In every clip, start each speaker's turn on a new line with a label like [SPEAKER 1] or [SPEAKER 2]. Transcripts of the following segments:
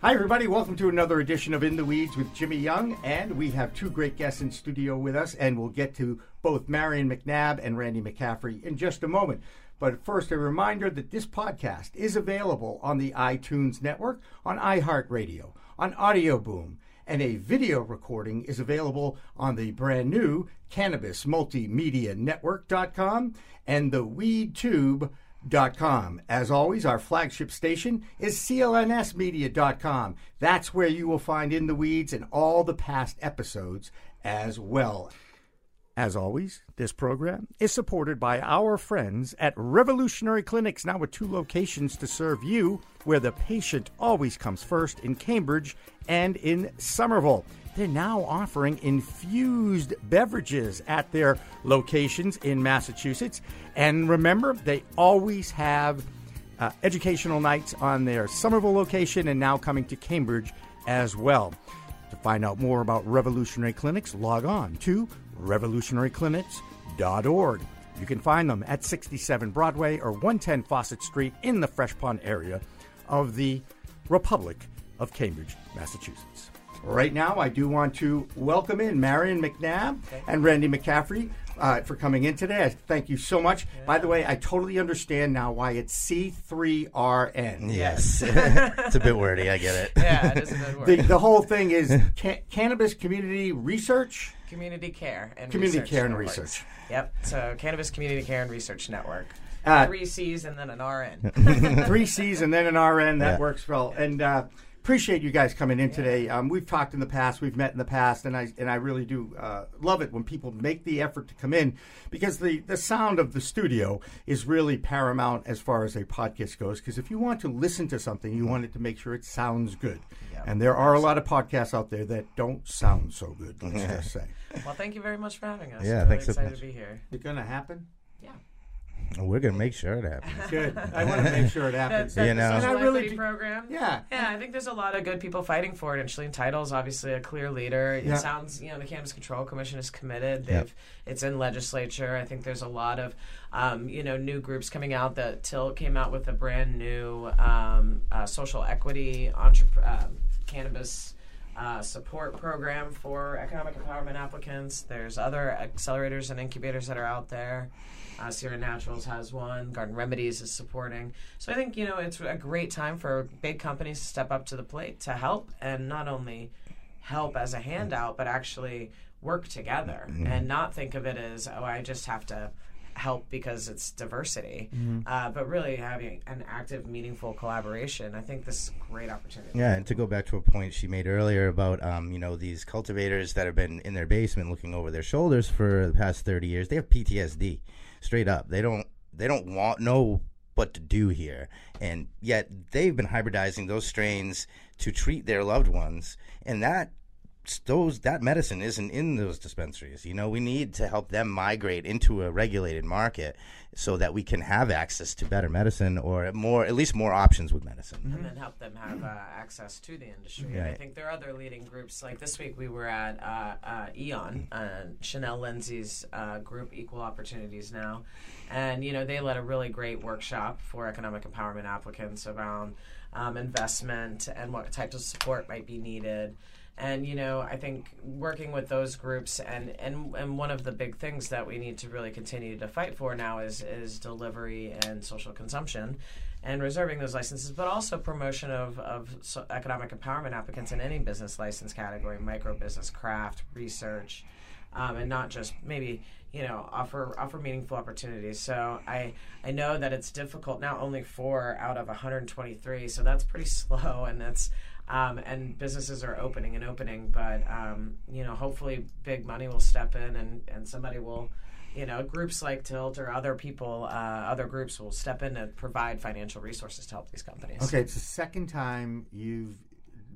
[SPEAKER 1] Hi, everybody. Welcome to another edition of In the Weeds with Jimmy Young. And we have two great guests in studio with us, and we'll get to both Marion McNabb and Randy McCaffrey in just a moment. But first, a reminder that this podcast is available on the iTunes network, on iHeartRadio, on Audio Boom, and a video recording is available on the brand new Cannabis Multimedia and the WeedTube.com. Com. As always, our flagship station is clnsmedia.com. That's where you will find In the Weeds and all the past episodes as well. As always, this program is supported by our friends at Revolutionary Clinics, now with two locations to serve you, where the patient always comes first in Cambridge and in Somerville. They're now offering infused beverages at their locations in Massachusetts. And remember, they always have uh, educational nights on their Somerville location and now coming to Cambridge as well. To find out more about Revolutionary Clinics, log on to revolutionaryclinics.org. You can find them at 67 Broadway or 110 Fawcett Street in the Fresh Pond area of the Republic of Cambridge, Massachusetts. Right now, I do want to welcome in Marion McNabb and Randy McCaffrey uh, for coming in today. I thank you so much. By the way, I totally understand now why it's C3RN.
[SPEAKER 2] Yes, it's a bit wordy. I get it.
[SPEAKER 3] Yeah, it is a good word.
[SPEAKER 1] The, the whole thing is ca- cannabis community research.
[SPEAKER 3] Community care and
[SPEAKER 1] Community
[SPEAKER 3] research
[SPEAKER 1] care and
[SPEAKER 3] networks.
[SPEAKER 1] research.
[SPEAKER 3] Yep. So Cannabis Community Care and Research Network.
[SPEAKER 1] Uh,
[SPEAKER 3] Three C's and then an RN.
[SPEAKER 1] three C's and then an RN. That
[SPEAKER 2] Yeah.
[SPEAKER 1] works well. And uh, appreciate you guys coming in today. Um, we've talked in the past, we've met in the past, and I and I really do uh, love it when people make the effort to come in because the the sound of the studio is really paramount as far as a podcast goes. Because if you want to listen to something, you want it to make sure it sounds good.
[SPEAKER 3] Yeah.
[SPEAKER 1] And there are a lot of podcasts out there that don't sound so good. Let's just say.
[SPEAKER 3] well, thank you very much for having us.
[SPEAKER 2] Yeah,
[SPEAKER 3] really
[SPEAKER 2] thanks so
[SPEAKER 3] excited
[SPEAKER 2] much.
[SPEAKER 3] to be here.
[SPEAKER 1] It's going to happen?
[SPEAKER 3] Yeah.
[SPEAKER 2] We're gonna make sure it happens.
[SPEAKER 1] Good. I want to make sure it happens.
[SPEAKER 3] That's
[SPEAKER 2] You know.
[SPEAKER 3] the
[SPEAKER 1] And I really
[SPEAKER 3] equity
[SPEAKER 1] do-
[SPEAKER 3] program.
[SPEAKER 1] Yeah.
[SPEAKER 3] Yeah, I think there's a lot of good people fighting for it. And Shaleen Title's obviously a clear leader. It
[SPEAKER 1] Yeah.
[SPEAKER 3] sounds, you know, the Cannabis Control Commission is committed. They've, it's in legislature. I think there's a lot of, um, you know, new groups coming out. That Tilt came out with a brand new um, uh, social equity entrep- um, cannabis. Uh, support program for economic empowerment applicants. There's other accelerators and incubators that are out there. Uh, Sira Naturals has one. Garden Remedies is supporting. So I think you know it's a great time for big companies to step up to the plate to help and not only help as a handout, but actually work together and not think of it as oh I just have to help because it's diversity, uh, but really having an active, meaningful collaboration. I think this is a great opportunity.
[SPEAKER 2] Yeah, and to go back to a point she made earlier about um, you know these cultivators that have been in their basement looking over their shoulders for the past thirty years, they have PTSD, straight up. They don't they don't want know what to do here, and yet they've been hybridizing those strains to treat their loved ones, and that those that medicine isn't in those dispensaries. You know, we need to help them migrate into a regulated market so that we can have access to better medicine or more, at least more options with medicine.
[SPEAKER 3] and then help them have uh, access to the industry. And I think there are other leading groups. Like this week, we were at uh, uh, Eon, uh, Shanel Lindsay's uh, group, Equal Opportunities Now, and you know they led a really great workshop for economic empowerment applicants around um, investment and what types of support might be needed. And you know, I think working with those groups and, and and one of the big things that we need to really continue to fight for now is is delivery and social consumption, and reserving those licenses, but also promotion of of so economic empowerment applicants in any business license category, micro business, craft, research, um, and not just maybe you know offer offer meaningful opportunities. So I I know that it's difficult now. Only four out of 123, so that's pretty slow, and that's um, and businesses are opening and opening. But um, you know, hopefully, big money will step in, and and somebody will. You know, groups like Tilt or other people, uh, other groups will step in and provide financial resources to help these companies.
[SPEAKER 1] Okay, it's the second time you've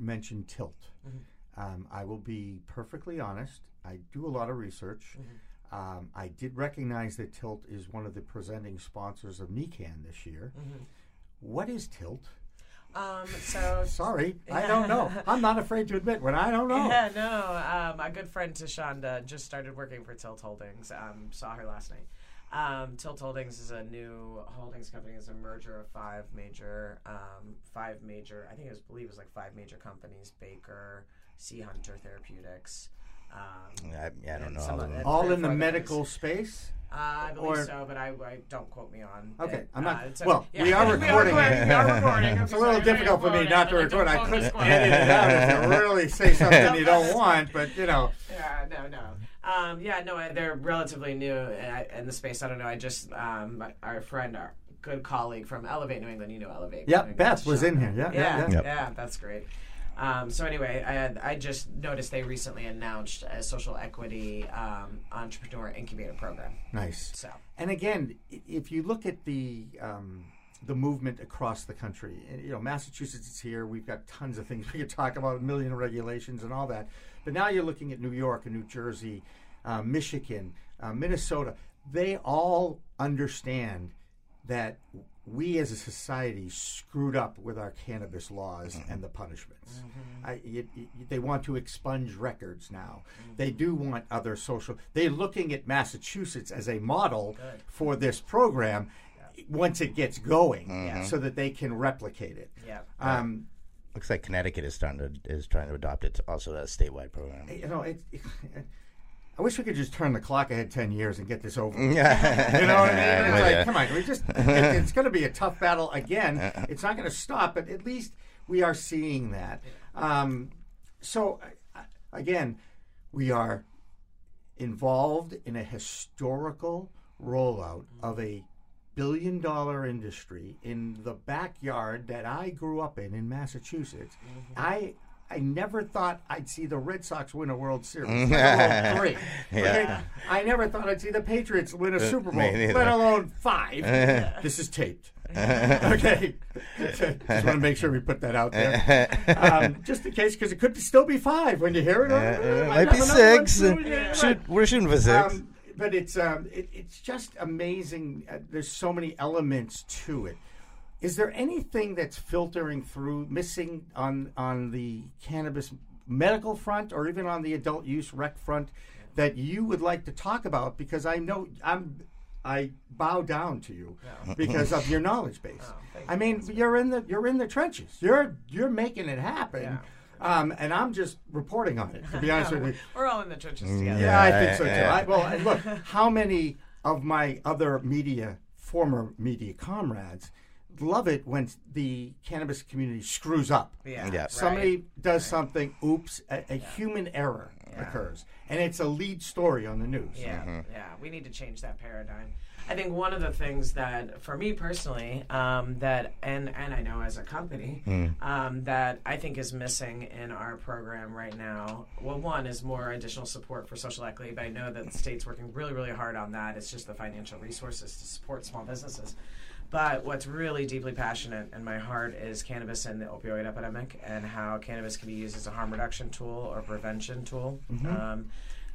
[SPEAKER 1] mentioned tilt.
[SPEAKER 3] Mm-hmm.
[SPEAKER 1] Um, I will be perfectly honest. I do a lot of research.
[SPEAKER 3] Mm-hmm.
[SPEAKER 1] Um, I did recognize that Tilt is one of the presenting sponsors of NECANN this year.
[SPEAKER 3] Mm-hmm.
[SPEAKER 1] What is Tilt?
[SPEAKER 3] Um, so
[SPEAKER 1] Sorry, I don't know. I'm not afraid to admit when I don't know.
[SPEAKER 3] Yeah, no. Um, a good friend Tashonda just started working for Tilt Holdings. Um, saw her last night. Um, Tilt Holdings is a new holdings company. It's a merger of five major, um, five major. I think it was believe it was like five major companies: Baker, Sea Hunter Therapeutics. Um,
[SPEAKER 2] I, yeah, I don't know. all
[SPEAKER 3] of
[SPEAKER 2] of them.
[SPEAKER 1] All in the medical
[SPEAKER 3] others.
[SPEAKER 1] space.
[SPEAKER 3] Uh, I believe
[SPEAKER 1] or-
[SPEAKER 3] so, but I, I don't quote me on.
[SPEAKER 1] Okay,
[SPEAKER 3] it.
[SPEAKER 1] I'm not-
[SPEAKER 3] Uh, it's a-
[SPEAKER 1] well,
[SPEAKER 3] yeah.
[SPEAKER 1] we are recording.
[SPEAKER 3] we are recording.
[SPEAKER 1] It's a little difficult for me not to record. I could edit it out if you really say something you don't want, but you know.
[SPEAKER 3] Yeah, no, no. Um, yeah, no, I- they're relatively new in, in the space. I don't know. I just, um, our friend, our good colleague from Elevate New England, you know Elevate. New
[SPEAKER 1] Yep, Beth was in here. Yeah, yeah,
[SPEAKER 3] Yeah,
[SPEAKER 1] yeah.
[SPEAKER 2] Yep.
[SPEAKER 3] yeah, that's great. Um, so anyway, I had, I just noticed they recently announced a social equity um, entrepreneur incubator program.
[SPEAKER 1] Nice.
[SPEAKER 3] So
[SPEAKER 1] And again, if you look at the um, the movement across the country, you know, Massachusetts is here. We've got tons of things we could talk about, a million regulations and all that. But now you're looking at New York and New Jersey, uh, Michigan, uh, Minnesota. They all understand that we as a society screwed up with our cannabis laws and the punishments. I, y y they want to expunge records now. They do want other social. They're looking at Massachusetts as a model
[SPEAKER 3] Good.
[SPEAKER 1] for this program once it gets going,
[SPEAKER 3] Yeah.
[SPEAKER 1] so that they can replicate it.
[SPEAKER 3] yeah,
[SPEAKER 1] Um,
[SPEAKER 2] Looks like Connecticut is starting to is trying to adopt it also as a statewide program.
[SPEAKER 1] you know, it, I wish we could just turn the clock ahead ten years and get this over.
[SPEAKER 2] yeah,
[SPEAKER 1] You know what I mean? It's like, come on, we just, it, it's going to be a tough battle again. It's not going to stop, but at least we are seeing that. Um, so, uh, again, we are involved in a historical rollout of a billion dollar industry in the backyard that I grew up in in Massachusetts. I I never thought I'd see the Red Sox win a World Series, let alone three. Okay?
[SPEAKER 2] Yeah.
[SPEAKER 1] I never thought I'd see the Patriots win a Super Bowl,
[SPEAKER 2] neither.
[SPEAKER 1] let alone five. this is taped. okay, just want to make sure we put that out there, um, just in case, because it could still be five when you hear it.
[SPEAKER 2] Uh,
[SPEAKER 1] Uh,
[SPEAKER 2] uh, might be six.
[SPEAKER 1] what's doing it.
[SPEAKER 2] Shoot, we're shooting for six.
[SPEAKER 1] Um, but it's um, it, it's just amazing. Uh, there's so many elements to it. Is there anything that's filtering through, missing on on the cannabis medical front, or even on the adult use rec front, that you would like to talk about? Because I know I'm. I bow down to you because of your knowledge base.
[SPEAKER 3] Oh, thank
[SPEAKER 1] I
[SPEAKER 3] you.
[SPEAKER 1] mean, you're in the you're in the trenches. You're you're making it happen,
[SPEAKER 3] Yeah.
[SPEAKER 1] um, and I'm just reporting on it. To be honest with you,
[SPEAKER 3] we're all in the trenches
[SPEAKER 2] Mm,
[SPEAKER 3] together.
[SPEAKER 1] yeah, I think so too.
[SPEAKER 2] yeah.
[SPEAKER 1] I, well, look, how many of my other media, former media comrades, love it when the cannabis community screws up.
[SPEAKER 3] Yeah,
[SPEAKER 2] Yeah.
[SPEAKER 3] right.
[SPEAKER 1] Somebody does something, oops, a, a human error
[SPEAKER 3] Yeah.
[SPEAKER 1] occurs, and it's a lead story on the news.
[SPEAKER 3] Yeah, yeah. We need to change that paradigm. I think one of the things that, for me personally, um, that and and I know as a company, um, that I think is missing in our program right now. Well, one is more additional support for social equity, but I know that the state's working really, really hard on that. It's just the financial resources to support small businesses. But what's really deeply passionate in my heart is cannabis and the opioid epidemic, and how cannabis can be used as a harm reduction tool or prevention tool. Um,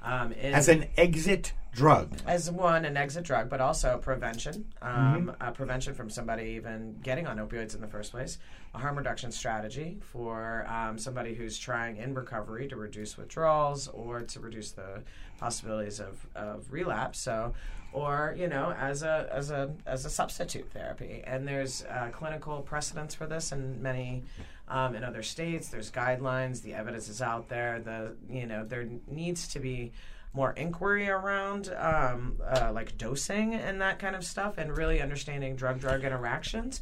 [SPEAKER 3] um,
[SPEAKER 1] As an exit drug.
[SPEAKER 3] as one an exit drug, but also prevention, um, uh, prevention from somebody even getting on opioids in the first place, a harm reduction strategy for um, somebody who's trying in recovery to reduce withdrawals or to reduce the possibilities of, of relapse. So, or you know, as a as a as a substitute therapy, and there's uh, clinical precedence for this in many. Um, in other states, there's guidelines. The evidence is out there. The you know there needs to be more inquiry around um, uh, like dosing and that kind of stuff, and really understanding drug-drug interactions.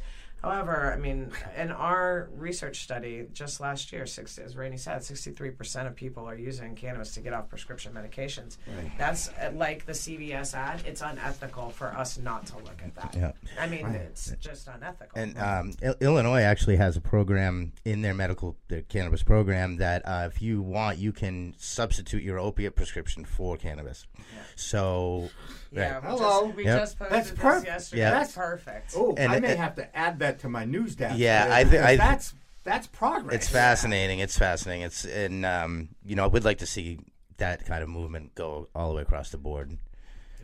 [SPEAKER 3] However, I mean, in our research study just last year, six, as Rainey said, 63% of people are using cannabis to get off prescription medications.
[SPEAKER 1] Right.
[SPEAKER 3] That's uh, like the CVS ad. It's unethical for us not to look at that.
[SPEAKER 2] Yeah.
[SPEAKER 3] I mean,
[SPEAKER 1] Right.
[SPEAKER 3] it's just unethical.
[SPEAKER 2] And um, Il- Illinois actually has a program in their medical their cannabis program that uh, if you want, you can substitute your opiate prescription for cannabis. So,
[SPEAKER 3] yeah,
[SPEAKER 2] right.
[SPEAKER 3] we
[SPEAKER 1] Hello.
[SPEAKER 3] just, we
[SPEAKER 2] Yep.
[SPEAKER 3] just posted
[SPEAKER 1] That's
[SPEAKER 3] this
[SPEAKER 1] perfect.
[SPEAKER 3] yesterday.
[SPEAKER 2] Yeah.
[SPEAKER 3] That's perfect.
[SPEAKER 1] Oh, I may
[SPEAKER 2] it-
[SPEAKER 1] have to add that to my news desk.
[SPEAKER 2] Yeah, I think
[SPEAKER 1] that's that's progress.
[SPEAKER 2] it's fascinating. It's fascinating. It's and um, you know, I would like to see that kind of movement go all the way across the board.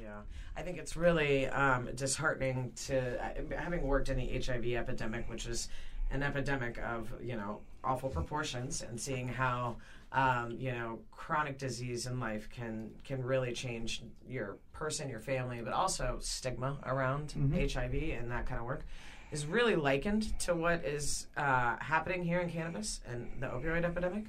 [SPEAKER 3] Yeah, I think it's really um, disheartening to uh, having worked in the HIV epidemic, which is an epidemic of you know awful proportions, and seeing how um, you know chronic disease in life can can really change your person, your family, but also stigma around HIV and that kind of work is really likened to what is uh, happening here in cannabis and the opioid epidemic,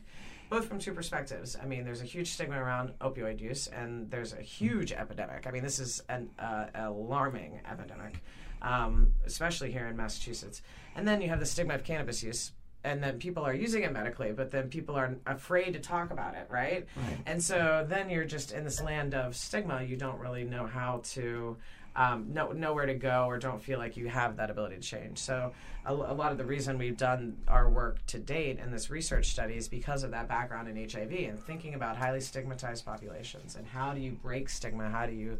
[SPEAKER 3] both from two perspectives. I mean, there's a huge stigma around opioid use, and there's a huge epidemic. I mean, this is an uh, alarming epidemic, um, especially here in Massachusetts. And then you have the stigma of cannabis use. And then people are using it medically, but then people are afraid to talk about it, right?
[SPEAKER 1] Right.
[SPEAKER 3] And so then you're just in this land of stigma. You don't really know how to um, know, know where to go or don't feel like you have that ability to change. So, a, a lot of the reason we've done our work to date in this research study is because of that background in HIV and thinking about highly stigmatized populations and how do you break stigma? How do you,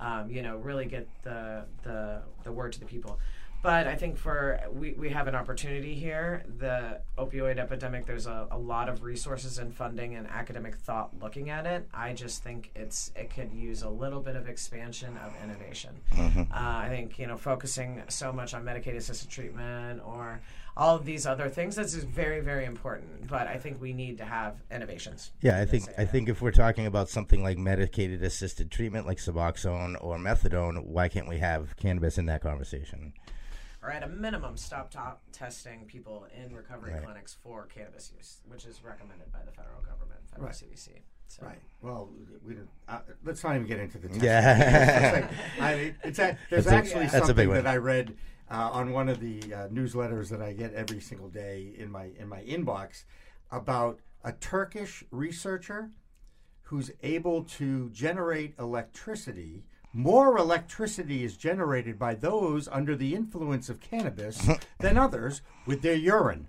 [SPEAKER 3] um, you know, really get the, the, the word to the people? But I think for we, we have an opportunity here. The opioid epidemic, there's a, a lot of resources and funding and academic thought looking at it. I just think it's it could use a little bit of expansion of innovation. Uh, I think you know focusing so much on Medicaid assisted treatment or all of these other things this is very very important. But I think we need to have innovations.
[SPEAKER 2] Yeah, I think I think if we're talking about something like medicated assisted treatment like Suboxone or methadone, why can't we have cannabis in that conversation?
[SPEAKER 3] Or at a minimum, stop top testing people in recovery
[SPEAKER 2] Right.
[SPEAKER 3] clinics for cannabis use, which is recommended by the federal government, federal
[SPEAKER 1] Right.
[SPEAKER 3] CDC. So.
[SPEAKER 1] Right. Well, we don't, uh, let's not even get into the testing.
[SPEAKER 2] Yeah.
[SPEAKER 1] I mean, it's a, there's
[SPEAKER 2] That's a-
[SPEAKER 1] actually
[SPEAKER 2] that's a big
[SPEAKER 1] something
[SPEAKER 2] one.
[SPEAKER 1] that I read uh, on one of the uh, newsletters that I get every single day in my in my inbox about a Turkish researcher who's able to generate electricity. More electricity is generated by those under the influence of cannabis than others with their urine.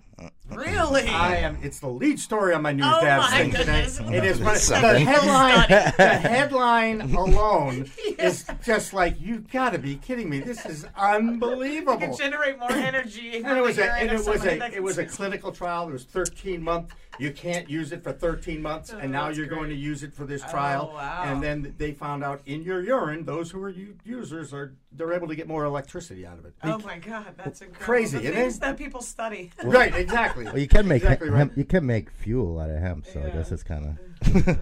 [SPEAKER 3] Really?
[SPEAKER 1] I am. It's the lead story on my news
[SPEAKER 3] Oh
[SPEAKER 1] dabs
[SPEAKER 3] my
[SPEAKER 1] thing today.
[SPEAKER 3] goodness.
[SPEAKER 1] It is. But the headline. the headline alone is just like you got to be kidding me. This is unbelievable.
[SPEAKER 3] can generate more energy.
[SPEAKER 1] And it was a, and it was a, it was a clinical trial. It was 13 months. You can't use it for 13 months,
[SPEAKER 3] Oh,
[SPEAKER 1] and now you're going to use it for this
[SPEAKER 3] Oh,
[SPEAKER 1] trial.
[SPEAKER 3] wow.
[SPEAKER 1] And then they found out in your urine, those who are u- users are they're able to get more electricity out of it.
[SPEAKER 3] Oh my god, that's incredible.
[SPEAKER 1] Crazy,
[SPEAKER 3] the
[SPEAKER 1] isn't
[SPEAKER 3] things
[SPEAKER 1] it?
[SPEAKER 3] that people study.
[SPEAKER 1] right, exactly.
[SPEAKER 2] Well, you can make
[SPEAKER 1] exactly right.
[SPEAKER 2] you can make fuel out of hemp, so I guess it's kind of
[SPEAKER 3] That's so funny.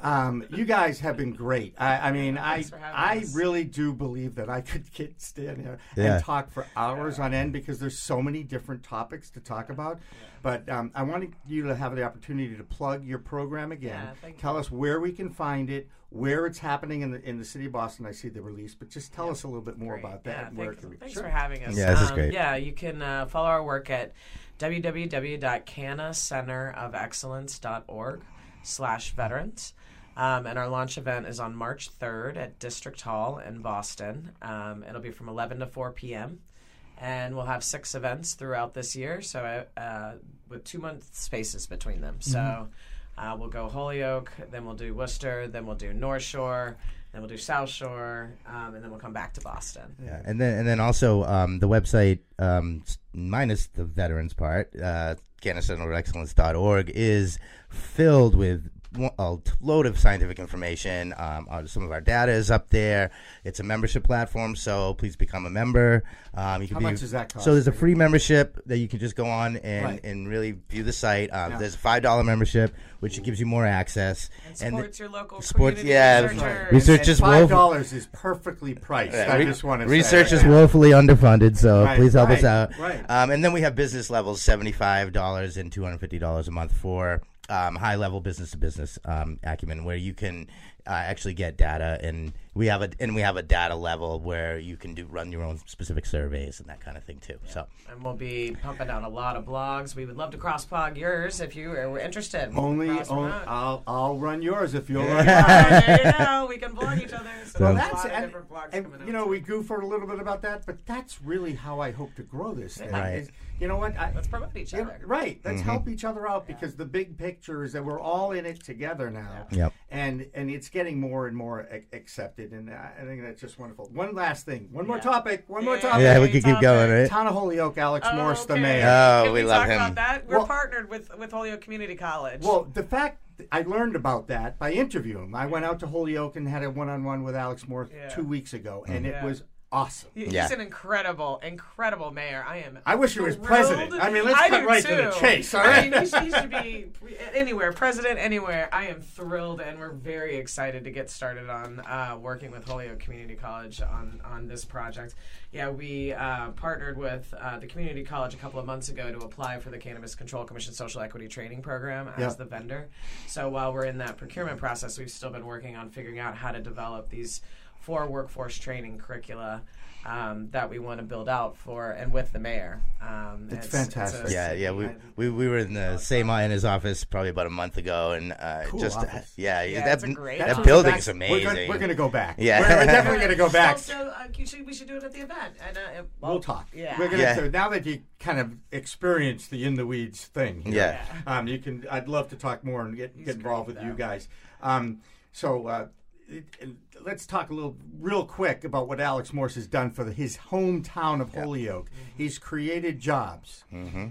[SPEAKER 1] Um, you guys have been great. I, I mean, I
[SPEAKER 3] Thanks for having
[SPEAKER 1] I
[SPEAKER 3] us.
[SPEAKER 1] really do believe that I could get stand here
[SPEAKER 2] Yeah.
[SPEAKER 1] and talk for hours on end because there's so many different topics to talk about. But um, I wanted you to have the opportunity to plug your program again.
[SPEAKER 3] Yeah, thank
[SPEAKER 1] tell us where we can find it, where it's happening in the in the city of Boston. I see the release, but just tell us a little bit more
[SPEAKER 3] Great.
[SPEAKER 1] about that.
[SPEAKER 3] Yeah,
[SPEAKER 1] and where
[SPEAKER 3] thanks
[SPEAKER 1] it can
[SPEAKER 3] thanks
[SPEAKER 1] Sure.
[SPEAKER 3] for having us.
[SPEAKER 2] Yeah, this is
[SPEAKER 3] Um,
[SPEAKER 2] great.
[SPEAKER 3] Yeah, you can uh, follow our work at www.canacenterofexcellence.org slash veterans. Um, and our launch event is on March 3rd at District Hall in Boston. Um, it'll be from 11 to 4 p.m. And we'll have six events throughout this year, so uh, with two month spaces between them. So
[SPEAKER 2] Mm-hmm.
[SPEAKER 3] uh, we'll go Holyoke, then we'll do Worcester, then we'll do North Shore, then we'll do South Shore, um, and then we'll come back to Boston.
[SPEAKER 2] Yeah, and then and then also um, the website um, minus the veterans part, uh, CannabisCenterOfExcellence.org is filled with a t- load of scientific information. Um, uh, some of our data is up there. It's a membership platform, so please become a member. Um, you can
[SPEAKER 1] How
[SPEAKER 2] be,
[SPEAKER 1] much does that cost?
[SPEAKER 2] So there's a free membership that you can just go on and,
[SPEAKER 1] Right.
[SPEAKER 2] and really view the site. Um,
[SPEAKER 1] Yeah.
[SPEAKER 2] There's a five dollar membership, which gives you more access.
[SPEAKER 3] And
[SPEAKER 2] the-
[SPEAKER 3] supports your local
[SPEAKER 2] sports-
[SPEAKER 3] community
[SPEAKER 2] yeah,
[SPEAKER 3] researchers.
[SPEAKER 2] research
[SPEAKER 1] And
[SPEAKER 2] is
[SPEAKER 1] five dollars is perfectly priced. I
[SPEAKER 2] Re-
[SPEAKER 1] just want to
[SPEAKER 2] research
[SPEAKER 1] say.
[SPEAKER 2] is woefully underfunded, so
[SPEAKER 1] Right,
[SPEAKER 2] please help us out.
[SPEAKER 1] right.
[SPEAKER 2] Um, and then we have business levels, seventy-five dollars and two hundred fifty dollars a month for um, high-level business-to-business um, acumen, where you can uh, actually get data, and we have a and we have a data level where you can do run your own specific surveys and that kind of thing too. So
[SPEAKER 3] And we'll be pumping out a lot of blogs. We would love to cross plug yours if you are interested.
[SPEAKER 1] Only,
[SPEAKER 3] Cross
[SPEAKER 1] only. I'll I'll run yours if you'll run mine.
[SPEAKER 3] there you go. We can blog each other. So
[SPEAKER 1] Well,
[SPEAKER 3] there's a
[SPEAKER 1] that's
[SPEAKER 3] lot of
[SPEAKER 1] and,
[SPEAKER 3] different blogs
[SPEAKER 1] and,
[SPEAKER 3] coming
[SPEAKER 1] you
[SPEAKER 3] out.
[SPEAKER 1] know we goof a little bit about that, but that's really how I hope to grow this thing.
[SPEAKER 2] Right.
[SPEAKER 1] is- you know what? I,
[SPEAKER 3] Let's promote each other.
[SPEAKER 1] know, right. Let's help each other out because the big picture is that we're all in it together now.
[SPEAKER 2] Yep.
[SPEAKER 1] And and it's getting more and more ac- accepted, and I think that's just wonderful. One last thing, one more
[SPEAKER 3] Yeah.
[SPEAKER 1] topic, one more topic.
[SPEAKER 2] Yeah, we oh,
[SPEAKER 3] Okay,
[SPEAKER 2] could keep
[SPEAKER 3] topic.
[SPEAKER 2] going, right?
[SPEAKER 1] Town of Holyoke, Alex Morse, the mayor.
[SPEAKER 2] Oh,
[SPEAKER 3] Can
[SPEAKER 2] we
[SPEAKER 3] we,
[SPEAKER 2] love
[SPEAKER 3] talk
[SPEAKER 2] him.
[SPEAKER 3] about that? We're
[SPEAKER 1] Well-
[SPEAKER 3] partnered with with Holyoke Community College.
[SPEAKER 1] Well, the fact I learned about that by interviewing him. I went out to Holyoke and had a one-on-one with Alex Morse
[SPEAKER 3] Yeah.
[SPEAKER 1] two weeks ago, and it
[SPEAKER 3] Yeah.
[SPEAKER 1] was awesome.
[SPEAKER 3] He- he's
[SPEAKER 2] Yeah.
[SPEAKER 3] an incredible, incredible mayor. I am.
[SPEAKER 1] I wish he was president. I mean, let's
[SPEAKER 3] I
[SPEAKER 1] cut
[SPEAKER 3] do
[SPEAKER 1] right to the chase, all
[SPEAKER 3] I
[SPEAKER 1] right?
[SPEAKER 3] mean, he should, he should be anywhere, president anywhere. I am thrilled, and we're very excited to get started on uh, working with Holyoke Community College on on this project. Yeah, we uh, partnered with uh, the community college a couple of months ago to apply for the Cannabis Control Commission Social Equity Training Program as
[SPEAKER 1] Yeah.
[SPEAKER 3] the vendor. So while we're in that procurement process, we've still been working on figuring out how to develop these four workforce training curricula um, that we want to build out for and with the mayor. Um,
[SPEAKER 1] It's fantastic.
[SPEAKER 2] Yeah, yeah. We, we we were in the same eye in his office probably about a month ago, and uh,
[SPEAKER 1] Cool
[SPEAKER 2] just
[SPEAKER 1] office.
[SPEAKER 2] yeah,
[SPEAKER 3] Yeah,
[SPEAKER 2] that
[SPEAKER 3] great
[SPEAKER 2] that
[SPEAKER 3] office.
[SPEAKER 2] building
[SPEAKER 1] Back-
[SPEAKER 2] is
[SPEAKER 1] We're
[SPEAKER 2] amazing.
[SPEAKER 1] we're gonna go back.
[SPEAKER 2] Yeah.
[SPEAKER 1] we're, we're definitely gonna go back.
[SPEAKER 3] So, so uh, you should, we should do it at the event. And, uh, it-
[SPEAKER 1] We'll talk.
[SPEAKER 3] Yeah.
[SPEAKER 1] We're gonna
[SPEAKER 2] Yeah.
[SPEAKER 1] so now that you kind of experienced the in the weeds thing. here,
[SPEAKER 2] Yeah.
[SPEAKER 1] Um, you can. I'd love to talk more and get
[SPEAKER 3] He's
[SPEAKER 1] get involved
[SPEAKER 3] great,
[SPEAKER 1] with you guys. Um, so. Uh, it- let's talk a little, real quick, about what Alex Morse has done for the, his hometown of Holyoke. He's created jobs.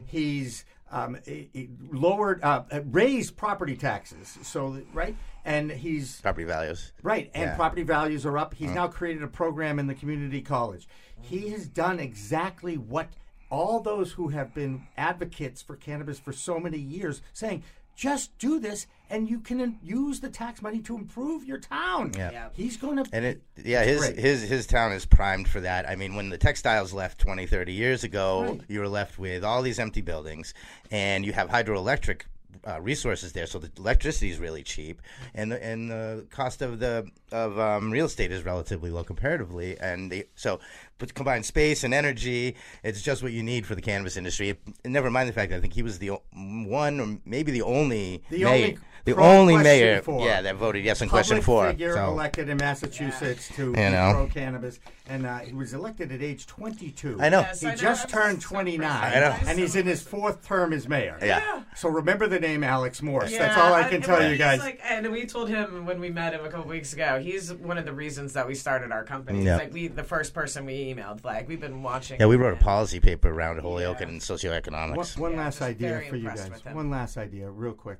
[SPEAKER 1] He's um, he- he lowered, uh, raised property taxes. So right, and he's
[SPEAKER 2] Property values.
[SPEAKER 1] Right, and
[SPEAKER 2] Yeah.
[SPEAKER 1] property values are up. He's now created a program in the community college. He has done exactly what all those who have been advocates for cannabis for so many years saying, just do this and you can use the tax money to improve your town.
[SPEAKER 2] Yeah.
[SPEAKER 3] Yeah.
[SPEAKER 1] He's going to
[SPEAKER 2] And it, yeah, his
[SPEAKER 1] great.
[SPEAKER 2] his his town is primed for that. I mean, when the textiles left 20, 30 years ago,
[SPEAKER 1] Right.
[SPEAKER 2] you were left with all these empty buildings, and you have hydroelectric uh, resources there, so the electricity is really cheap, and the, and the cost of the of um, real estate is relatively low comparatively, and the, so but combine space and energy, it's just what you need for the cannabis industry. And never mind the fact that I think he was the one or maybe the only
[SPEAKER 1] The
[SPEAKER 2] mayor,
[SPEAKER 1] only
[SPEAKER 2] the
[SPEAKER 1] pro-
[SPEAKER 2] only
[SPEAKER 1] question
[SPEAKER 2] mayor,
[SPEAKER 1] for.
[SPEAKER 2] yeah, that voted yes on
[SPEAKER 1] public
[SPEAKER 2] question four.
[SPEAKER 1] figure
[SPEAKER 2] so.
[SPEAKER 1] elected in Massachusetts to be
[SPEAKER 2] know.
[SPEAKER 1] pro cannabis, and uh, he was elected at age 22.
[SPEAKER 2] I know.
[SPEAKER 3] Yes,
[SPEAKER 1] He
[SPEAKER 3] I know.
[SPEAKER 1] just
[SPEAKER 3] That's
[SPEAKER 1] turned
[SPEAKER 3] so
[SPEAKER 1] 29,
[SPEAKER 2] I know.
[SPEAKER 1] and he's in his fourth term as mayor.
[SPEAKER 2] Yeah.
[SPEAKER 1] So remember the name Alex Morse. That's all I can tell you guys.
[SPEAKER 3] Like, and we told him when we met him a couple weeks ago. He's one of the reasons that we started our company.
[SPEAKER 2] Yeah.
[SPEAKER 3] like we, the first person we emailed. Like we've been watching.
[SPEAKER 2] Yeah, we wrote a policy paper around Holyoke
[SPEAKER 3] Yeah.
[SPEAKER 2] and
[SPEAKER 1] One,
[SPEAKER 2] socioeconomics.
[SPEAKER 1] one
[SPEAKER 3] Yeah,
[SPEAKER 1] last idea for you guys. One last idea, real quick.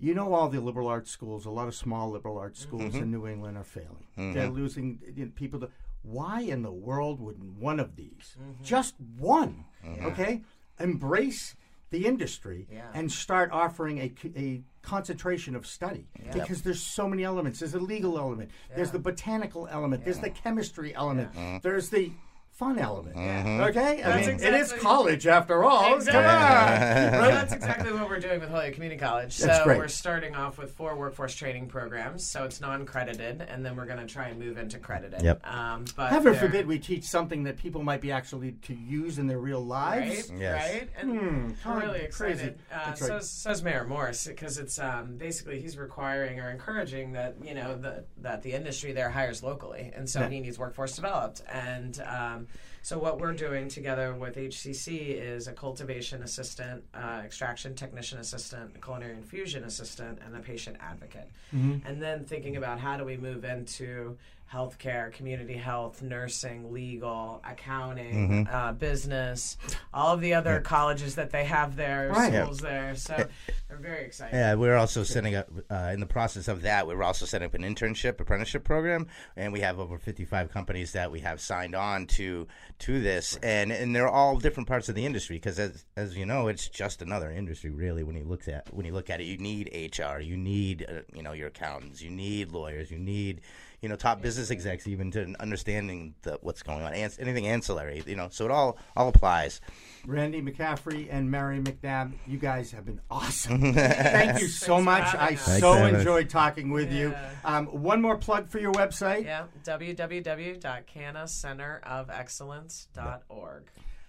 [SPEAKER 1] You know, all the liberal arts schools, a lot of small liberal arts
[SPEAKER 3] Mm-hmm.
[SPEAKER 1] schools in New England are failing. They're losing you know, people. To, why in the world wouldn't one of these,
[SPEAKER 3] Mm-hmm.
[SPEAKER 1] just one, okay, embrace the industry
[SPEAKER 3] Yeah.
[SPEAKER 1] and start offering a, a concentration of study because there's so many elements. There's a legal element. There's the botanical element. There's the chemistry element. There's the fun element. Okay, I
[SPEAKER 3] That's
[SPEAKER 1] mean it is college after all.
[SPEAKER 3] Exactly.
[SPEAKER 1] Come on.
[SPEAKER 3] Well, that's exactly what we're doing with Holyoke Community College.
[SPEAKER 1] That's
[SPEAKER 3] so
[SPEAKER 1] great.
[SPEAKER 3] we're starting off with four workforce training programs. So it's non-credited, and then we're going to try and move into credited.
[SPEAKER 2] Yep.
[SPEAKER 3] Um, but
[SPEAKER 1] Heaven forbid we teach something that people might be actually to use in their real lives.
[SPEAKER 3] Right,
[SPEAKER 2] Yes.
[SPEAKER 3] right, and
[SPEAKER 1] Hmm,
[SPEAKER 3] we're really
[SPEAKER 1] crazy.
[SPEAKER 3] excited. Uh,
[SPEAKER 1] That's right.
[SPEAKER 3] so so's Mayor Morse because it's um, basically he's requiring or encouraging that you know the, that the industry there hires locally, and so
[SPEAKER 1] Yeah.
[SPEAKER 3] he needs workforce developed. And um, one so what we're doing together with HCC is a cultivation assistant, uh, extraction technician assistant, culinary infusion assistant, and a patient advocate.
[SPEAKER 1] Mm-hmm.
[SPEAKER 3] And then thinking about how do we move into healthcare, community health, nursing, legal, accounting,
[SPEAKER 1] Mm-hmm.
[SPEAKER 3] uh, business, all of the other colleges that they have there,
[SPEAKER 1] Right.
[SPEAKER 3] schools there. So we're very excited.
[SPEAKER 2] Yeah, we're also setting up uh, in the process of that. We're also setting up an internship apprenticeship program, and we have over fifty-five companies that we have signed on to to this, and and they're all different parts of the industry because as as you know, it's just another industry really. When you look at when you look at it, you need HR, you need uh, you know your accountants, you need lawyers, you need you know top business execs even to understanding the, what's going on, Ans- anything ancillary, you know. So it all all applies.
[SPEAKER 1] Randy McCaffrey and Mary McNabb, you guys have been awesome. Thank you so
[SPEAKER 3] for
[SPEAKER 1] much.
[SPEAKER 3] having
[SPEAKER 1] I
[SPEAKER 3] us.
[SPEAKER 2] Thanks
[SPEAKER 1] so
[SPEAKER 2] for having
[SPEAKER 1] enjoyed talking with you.
[SPEAKER 3] Yeah.
[SPEAKER 1] Um, one more plug for your website.
[SPEAKER 3] Yeah, www.canacenterofexcellence.org.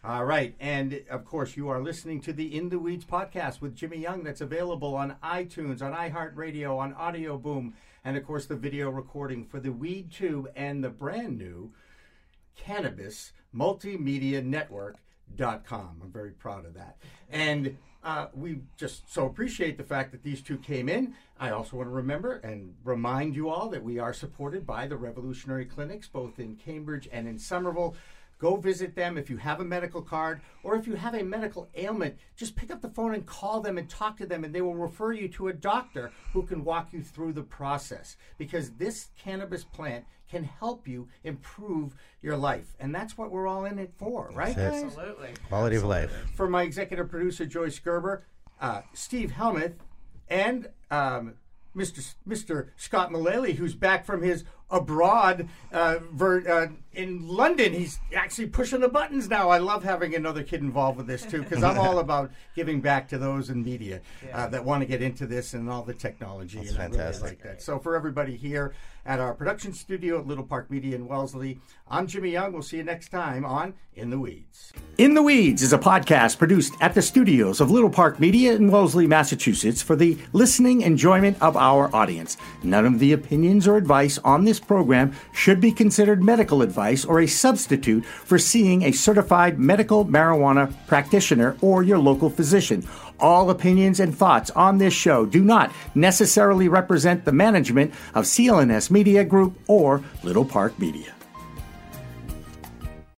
[SPEAKER 1] All right. And of course, you are listening to the In the Weeds podcast with Jimmy Young that's available on iTunes, on iHeartRadio, on Audio Boom, and of course, the video recording for the Weed Tube and the brand new Cannabis Multimedia Network com. I'm very proud of that. And uh, we just so appreciate the fact that these two came in. I also want to remember and remind you all that we are supported by the Revolutionary Clinics, both in Cambridge and in Somerville. Go visit them if you have a medical card or if you have a medical ailment. Just pick up the phone and call them and talk to them, and they will refer you to a doctor who can walk you through the process. Because this cannabis plant can help you improve your life, and that's what we're all in it for, right?
[SPEAKER 2] That's
[SPEAKER 1] guys?
[SPEAKER 3] Absolutely.
[SPEAKER 2] Quality of life.
[SPEAKER 1] for my executive producer Joyce Gerber, uh, Steve Helmuth, and um, Mr. S- Mr. Scott Mullally, who's back from his abroad uh, ver- uh, in London. He's actually pushing the buttons now. I love having another kid involved with this too because I'm all about giving back to those in media uh, that want to get into this and all the technology.
[SPEAKER 2] That's
[SPEAKER 1] and I really
[SPEAKER 2] fantastic.
[SPEAKER 1] like that. So for everybody here at our production studio at Little Park Media in Wellesley, I'm Jimmy Young. We'll see you next time on In the Weeds. In the Weeds is a podcast produced at the studios of Little Park Media in Wellesley, Massachusetts for the listening enjoyment of our audience. None of the opinions or advice on this program should be considered medical advice or a substitute for seeing a certified medical marijuana practitioner or your local physician. All opinions and thoughts on this show do not necessarily represent the management of CLNS Media Group or Little Park Media.